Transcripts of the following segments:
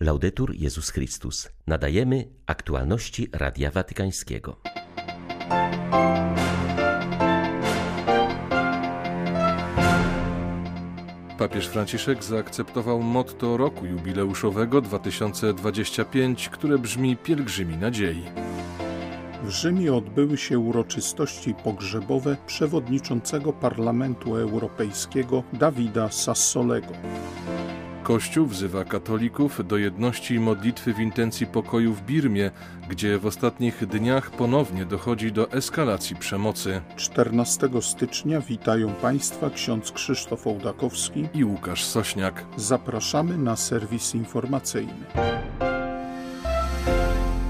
Laudetur Jezus Chrystus. Nadajemy aktualności Radia Watykańskiego. Papież Franciszek zaakceptował motto roku jubileuszowego 2025, które brzmi Pielgrzymi Nadziei. W Rzymie odbyły się uroczystości pogrzebowe przewodniczącego Parlamentu Europejskiego Dawida Sassolego. Kościół wzywa katolików do jedności i modlitwy w intencji pokoju w Birmie, gdzie w ostatnich dniach ponownie dochodzi do eskalacji przemocy. 14 stycznia witają Państwa ksiądz Krzysztof Ołdakowski i Łukasz Sośniak. Zapraszamy na serwis informacyjny.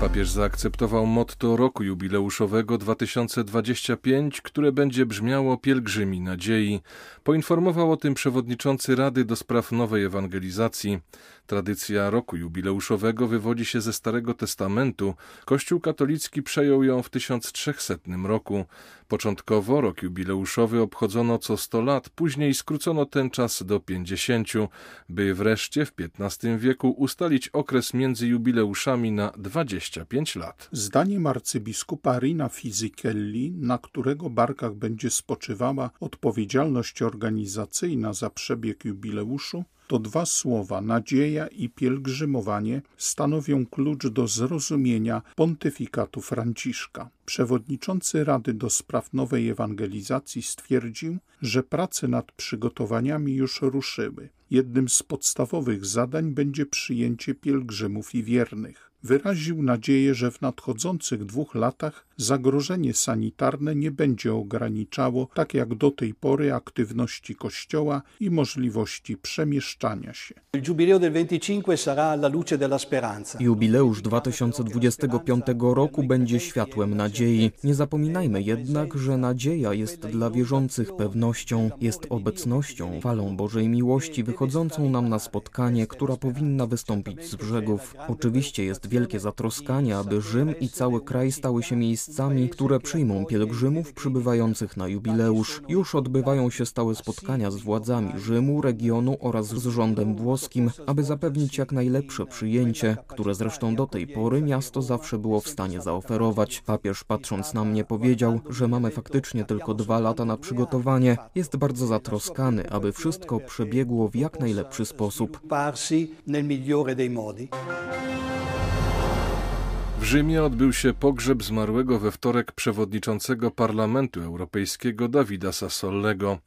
Papież zaakceptował motto roku jubileuszowego 2025, które będzie brzmiało Pielgrzymi Nadziei. Poinformował o tym przewodniczący Rady do Spraw Nowej Ewangelizacji. Tradycja roku jubileuszowego wywodzi się ze Starego Testamentu. Kościół katolicki przejął ją w 1300 roku. Początkowo rok jubileuszowy obchodzono co 100 lat, później skrócono ten czas do 50, by wreszcie w XV wieku ustalić okres między jubileuszami na 25 lat. Zdaniem arcybiskupa Rina Fisicelli, na którego barkach będzie spoczywała odpowiedzialność organizacyjna za przebieg jubileuszu, to dwa słowa nadzieja i pielgrzymowanie stanowią klucz do zrozumienia pontyfikatu Franciszka. Przewodniczący Rady do Spraw Nowej Ewangelizacji stwierdził, że prace nad przygotowaniami już ruszyły. Jednym z podstawowych zadań będzie przyjęcie pielgrzymów i wiernych. Wyraził nadzieję, że w nadchodzących dwóch latach zagrożenie sanitarne nie będzie ograniczało, tak jak do tej pory, aktywności Kościoła i możliwości przemieszczania się. Jubileusz 2025 roku będzie światłem nadziei. Nie zapominajmy jednak, że nadzieja jest dla wierzących pewnością, jest obecnością, falą Bożej miłości wychodzącą nam na spotkanie, która powinna wystąpić z brzegów. Oczywiście jest wielkie zatroskanie, aby Rzym i cały kraj stały się miejscami, które przyjmą pielgrzymów przybywających na jubileusz. Już odbywają się stałe spotkania z władzami Rzymu, regionu oraz z rządem włoskim, aby zapewnić jak najlepsze przyjęcie, które zresztą do tej pory miasto zawsze było w stanie zaoferować. Papież patrząc na mnie powiedział, że mamy faktycznie tylko dwa lata na przygotowanie. Jest bardzo zatroskany, aby wszystko przebiegło w jak najlepszy sposób. W Rzymie odbył się pogrzeb zmarłego we wtorek przewodniczącego Parlamentu Europejskiego Dawida Sassollego.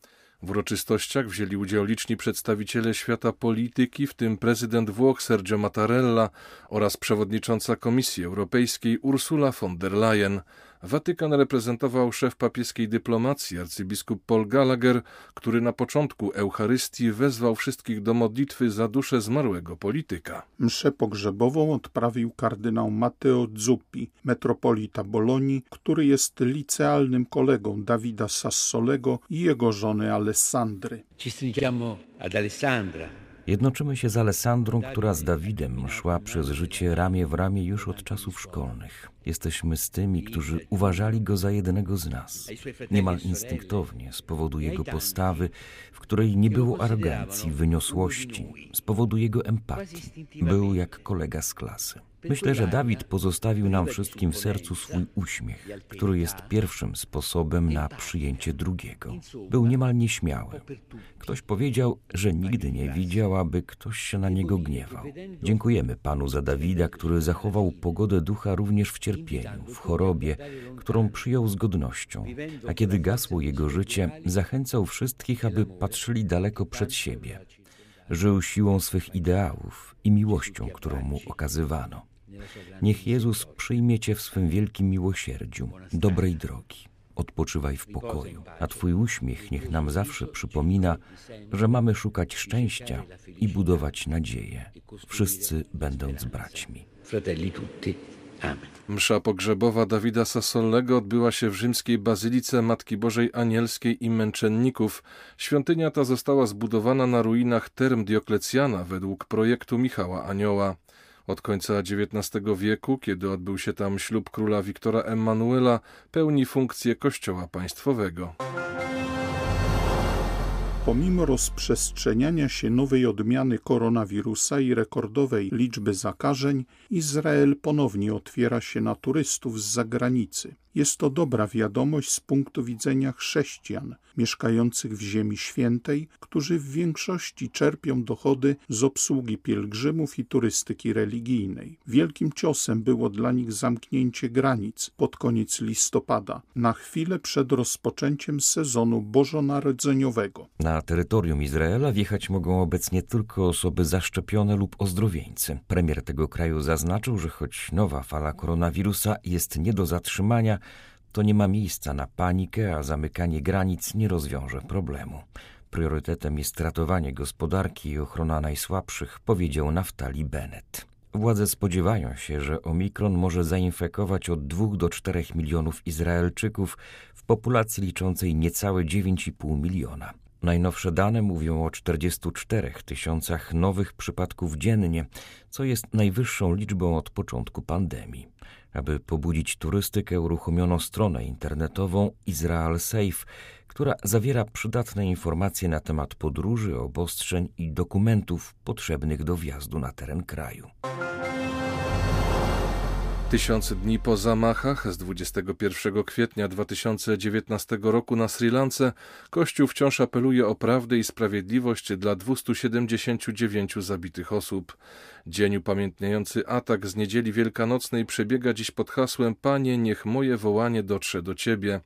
W uroczystościach wzięli udział liczni przedstawiciele świata polityki, w tym prezydent Włoch Sergio Mattarella oraz przewodnicząca Komisji Europejskiej Ursula von der Leyen. Watykan reprezentował szef papieskiej dyplomacji arcybiskup Paul Gallagher, który na początku Eucharystii wezwał wszystkich do modlitwy za duszę zmarłego polityka. Mszę pogrzebową odprawił kardynał Matteo Zuppi, metropolita Bolonii, który jest licealnym kolegą Dawida Sassolego i jego żony Alessandry. Ci stringiamo ad Alessandra, Jednoczymy się z Alessandrą, która z Dawidem szła przez życie ramię w ramię już od czasów szkolnych. Jesteśmy z tymi, którzy uważali go za jednego z nas. Niemal instynktownie, z powodu jego postawy, w której nie było arogancji, wyniosłości, z powodu jego empatii. Był jak kolega z klasy. Myślę, że Dawid pozostawił nam wszystkim w sercu swój uśmiech, który jest pierwszym sposobem na przyjęcie drugiego. Był niemal nieśmiały. Ktoś powiedział, że nigdy nie widział, aby ktoś się na niego gniewał. Dziękujemy Panu za Dawida, który zachował pogodę ducha również w cierpieniu, w chorobie, którą przyjął z godnością, a kiedy gasło jego życie, zachęcał wszystkich, aby patrzyli daleko przed siebie. Żył siłą swych ideałów i miłością, którą mu okazywano. Niech Jezus przyjmie Cię w swym wielkim miłosierdziu, dobrej drogi. Odpoczywaj w pokoju, a Twój uśmiech niech nam zawsze przypomina, że mamy szukać szczęścia i budować nadzieję, wszyscy będąc braćmi. fratelli tutti. Amen. Msza pogrzebowa Dawida Sassolego odbyła się w rzymskiej bazylice Matki Bożej Anielskiej i Męczenników. Świątynia ta została zbudowana na ruinach term Dioklecjana według projektu Michała Anioła. Od końca XIX wieku, kiedy odbył się tam ślub króla Wiktora Emanuela, pełni funkcję kościoła państwowego. Pomimo rozprzestrzeniania się nowej odmiany koronawirusa i rekordowej liczby zakażeń, Izrael ponownie otwiera się na turystów z zagranicy. Jest to dobra wiadomość z punktu widzenia chrześcijan mieszkających w Ziemi Świętej, którzy w większości czerpią dochody z obsługi pielgrzymów i turystyki religijnej. Wielkim ciosem było dla nich zamknięcie granic pod koniec listopada, na chwilę przed rozpoczęciem sezonu bożonarodzeniowego. Na terytorium Izraela wjechać mogą obecnie tylko osoby zaszczepione lub ozdrowieńcy. Premier tego kraju zaznaczył, że choć nowa fala koronawirusa jest nie do zatrzymania, to nie ma miejsca na panikę, a zamykanie granic nie rozwiąże problemu. Priorytetem jest ratowanie gospodarki i ochrona najsłabszych, powiedział Naftali Bennett. Władze spodziewają się, że omikron może zainfekować od 2 do 4 milionów Izraelczyków w populacji liczącej niecałe 9,5 miliona. Najnowsze dane mówią o 44 tysiącach nowych przypadków dziennie, co jest najwyższą liczbą od początku pandemii. Aby pobudzić turystykę, uruchomiono stronę internetową Israel Safe, która zawiera przydatne informacje na temat podróży, obostrzeń i dokumentów potrzebnych do wjazdu na teren kraju. Tysiąc dni po zamachach z 21 kwietnia 2019 roku na Sri Lance Kościół wciąż apeluje o prawdę i sprawiedliwość dla 279 zabitych osób. Dzień upamiętniający atak z niedzieli wielkanocnej przebiega dziś pod hasłem Panie, niech moje wołanie dotrze do Ciebie.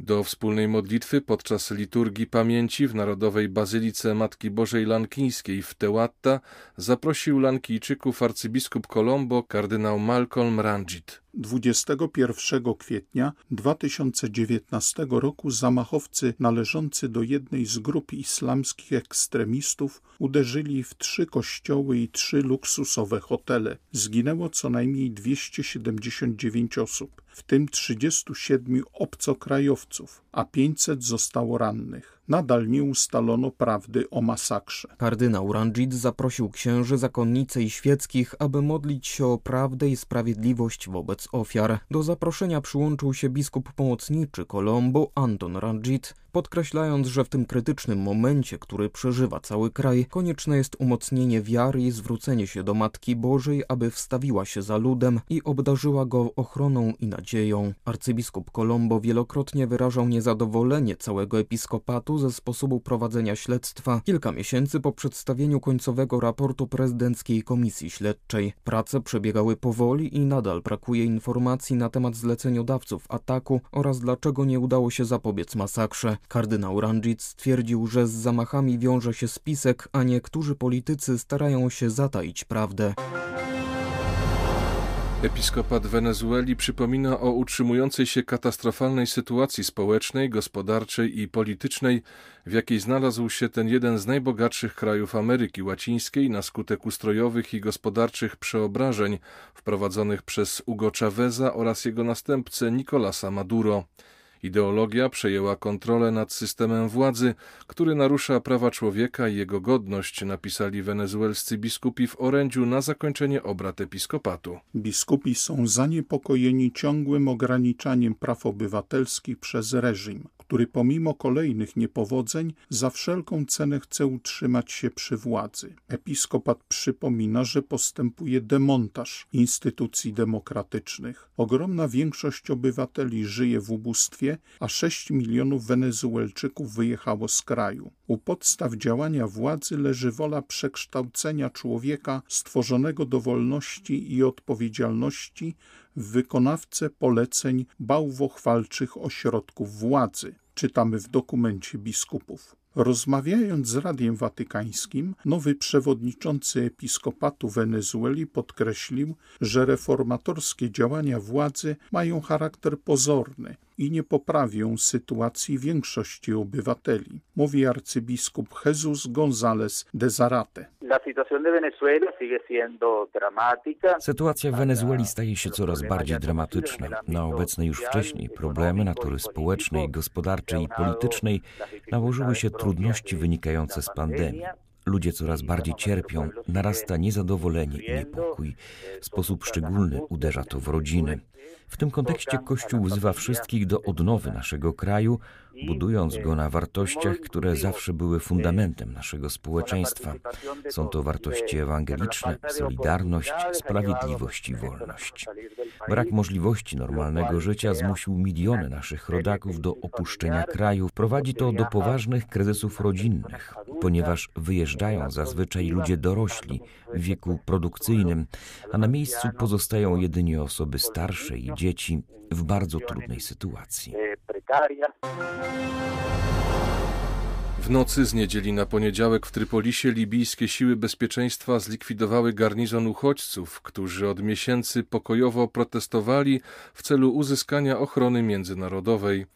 Do wspólnej modlitwy podczas liturgii pamięci w Narodowej Bazylice Matki Bożej Lankińskiej w Tełatta zaprosił Lankijczyków arcybiskup Colombo kardynał Malcolm Ranjit. 21 kwietnia 2019 roku zamachowcy należący do jednej z grup islamskich ekstremistów uderzyli w trzy kościoły i trzy luksusowe hotele. Zginęło co najmniej 279 osób, w tym 37 obcokrajowców, a 500 zostało rannych nadal nie ustalono prawdy o masakrze. Kardynał Ranjit zaprosił księży, zakonnice i świeckich, aby modlić się o prawdę i sprawiedliwość wobec ofiar. Do zaproszenia przyłączył się biskup pomocniczy Colombo Anton Ranjit, podkreślając, że w tym krytycznym momencie, który przeżywa cały kraj, konieczne jest umocnienie wiary i zwrócenie się do Matki Bożej, aby wstawiła się za ludem i obdarzyła go ochroną i nadzieją. Arcybiskup Colombo wielokrotnie wyrażał niezadowolenie całego episkopatu ze sposobu prowadzenia śledztwa kilka miesięcy po przedstawieniu końcowego raportu prezydenckiej komisji śledczej. Prace przebiegały powoli i nadal brakuje informacji na temat zleceniodawców ataku oraz dlaczego nie udało się zapobiec masakrze. Kardynał Ranjit stwierdził, że z zamachami wiąże się spisek, a niektórzy politycy starają się zataić prawdę. Episkopat Wenezueli przypomina o utrzymującej się katastrofalnej sytuacji społecznej, gospodarczej i politycznej, w jakiej znalazł się ten jeden z najbogatszych krajów Ameryki Łacińskiej na skutek ustrojowych i gospodarczych przeobrażeń wprowadzonych przez Hugo Chaveza oraz jego następcę Nicolasa Maduro. Ideologia przejęła kontrolę nad systemem władzy, który narusza prawa człowieka i jego godność, napisali wenezuelscy biskupi w orędziu na zakończenie obrad episkopatu. Biskupi są zaniepokojeni ciągłym ograniczaniem praw obywatelskich przez reżim, który pomimo kolejnych niepowodzeń za wszelką cenę chce utrzymać się przy władzy. Episkopat przypomina, że postępuje demontaż instytucji demokratycznych. Ogromna większość obywateli żyje w ubóstwie, a 6 milionów Wenezuelczyków wyjechało z kraju. U podstaw działania władzy leży wola przekształcenia człowieka stworzonego do wolności i odpowiedzialności w wykonawcę poleceń bałwochwalczych ośrodków władzy. Czytamy w dokumencie biskupów. Rozmawiając z Radiem Watykańskim, nowy przewodniczący episkopatu Wenezueli podkreślił, że reformatorskie działania władzy mają charakter pozorny i nie poprawią sytuacji większości obywateli, mówi arcybiskup Jesus González de Zarate. Sytuacja w Wenezueli staje się coraz bardziej dramatyczna. Na obecne już wcześniej problemy natury społecznej, gospodarczej i politycznej nałożyły się trudności wynikające z pandemii. Ludzie coraz bardziej cierpią, narasta niezadowolenie i niepokój. W sposób szczególny uderza to w rodziny. W tym kontekście Kościół wzywa wszystkich do odnowy naszego kraju, budując go na wartościach, które zawsze były fundamentem naszego społeczeństwa. Są to wartości ewangeliczne, solidarność, sprawiedliwość i wolność. Brak możliwości normalnego życia zmusił miliony naszych rodaków do opuszczenia kraju. Prowadzi to do poważnych kryzysów rodzinnych, ponieważ wyjeżdżają zazwyczaj ludzie dorośli w wieku produkcyjnym, a na miejscu pozostają jedynie osoby starsze i dzieci w bardzo trudnej sytuacji. W nocy z niedzieli na poniedziałek w Trypolisie libijskie siły bezpieczeństwa zlikwidowały garnizon uchodźców, którzy od miesięcy pokojowo protestowali w celu uzyskania ochrony międzynarodowej.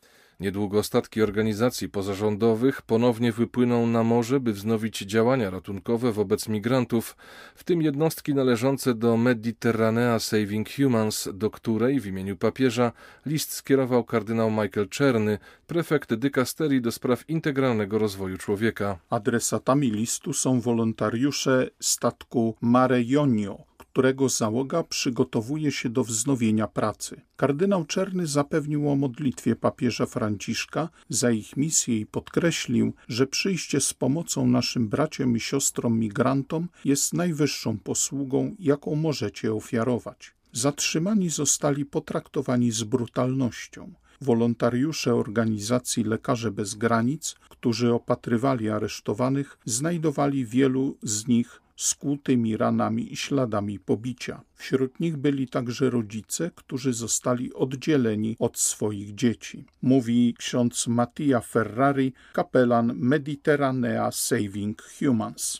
Niedługo statki organizacji pozarządowych ponownie wypłyną na morze, by wznowić działania ratunkowe wobec migrantów, w tym jednostki należące do Mediterranea Saving Humans, do której w imieniu papieża list skierował kardynał Michael Czerny, prefekt dykasterii do spraw integralnego rozwoju człowieka. Adresatami listu są wolontariusze statku Mare Jonio, którego załoga przygotowuje się do wznowienia pracy. Kardynał Czerny zapewnił o modlitwie papieża Franciszka za ich misję i podkreślił, że przyjście z pomocą naszym braciom i siostrom migrantom jest najwyższą posługą, jaką możecie ofiarować. Zatrzymani zostali potraktowani z brutalnością. Wolontariusze organizacji Lekarze Bez Granic, którzy opatrywali aresztowanych, znajdowali wielu z nich skłutymi ranami i śladami pobicia. Wśród nich byli także rodzice, którzy zostali oddzieleni od swoich dzieci. Mówi ksiądz Mattia Ferrari, kapelan Mediterranea Saving Humans.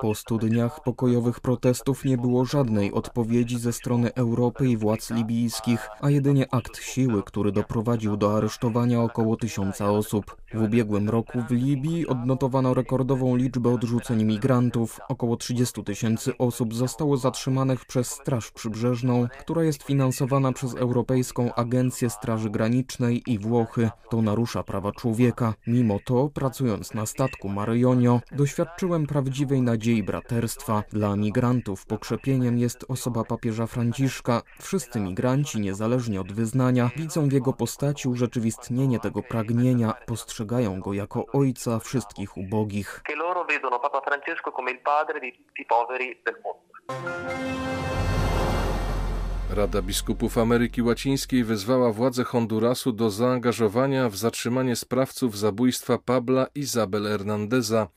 Po stu dniach pokojowych protestów nie było żadnej odpowiedzi ze strony Europy i władz libijskich, a jedynie akt siły, który doprowadził do aresztowania około tysiąca osób. W ubiegłym roku w Libii odnotowano rekordową liczbę odrzuceń migrantów. Około 30 tysięcy osób zostało zatrzymanych przez Straż Przybrzeżną, która jest finansowana przez Europejską Agencję Straży Granicznej i Włochy. To narusza prawa człowieka. Mimo to, pracując na statku Maryjonio, doświadczyłem prawdziwej nadziei braterstwa. Dla migrantów pokrzepieniem jest osoba papieża Franciszka. Wszyscy migranci, niezależnie od wyznania, widzą w jego postaci urzeczywistnienie tego pragnienia, postrzegają go jako ojca wszystkich ubogich. Rada Biskupów Ameryki Łacińskiej wezwała władze Hondurasu do zaangażowania w zatrzymanie sprawców zabójstwa Pabla Izabel Hernandeza,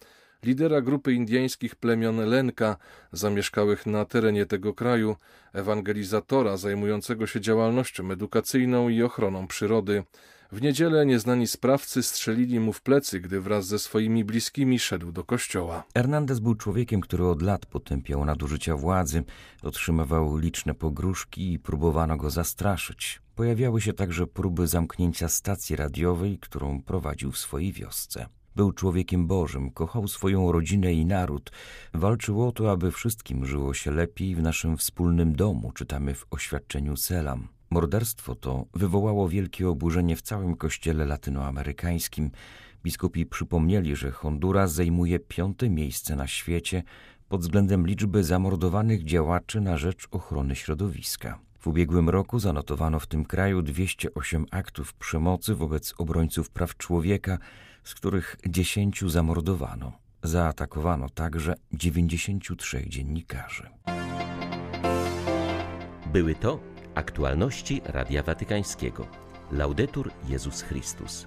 lidera grupy indyjskich plemion Lenka, zamieszkałych na terenie tego kraju, ewangelizatora zajmującego się działalnością edukacyjną i ochroną przyrody. W niedzielę nieznani sprawcy strzelili mu w plecy, gdy wraz ze swoimi bliskimi szedł do kościoła. Hernandez był człowiekiem, który od lat potępiał nadużycia władzy, otrzymywał liczne pogróżki i próbowano go zastraszyć. Pojawiały się także próby zamknięcia stacji radiowej, którą prowadził w swojej wiosce. Był człowiekiem Bożym, kochał swoją rodzinę i naród. Walczył o to, aby wszystkim żyło się lepiej w naszym wspólnym domu, czytamy w oświadczeniu Selam. Morderstwo to wywołało wielkie oburzenie w całym kościele latynoamerykańskim. Biskupi przypomnieli, że Honduras zajmuje piąte miejsce na świecie pod względem liczby zamordowanych działaczy na rzecz ochrony środowiska. W ubiegłym roku zanotowano w tym kraju 208 aktów przemocy wobec obrońców praw człowieka, z których 10 zamordowano. Zaatakowano także 93 dziennikarzy. Były to Aktualności Radia Watykańskiego. Laudetur Jezus Chrystus.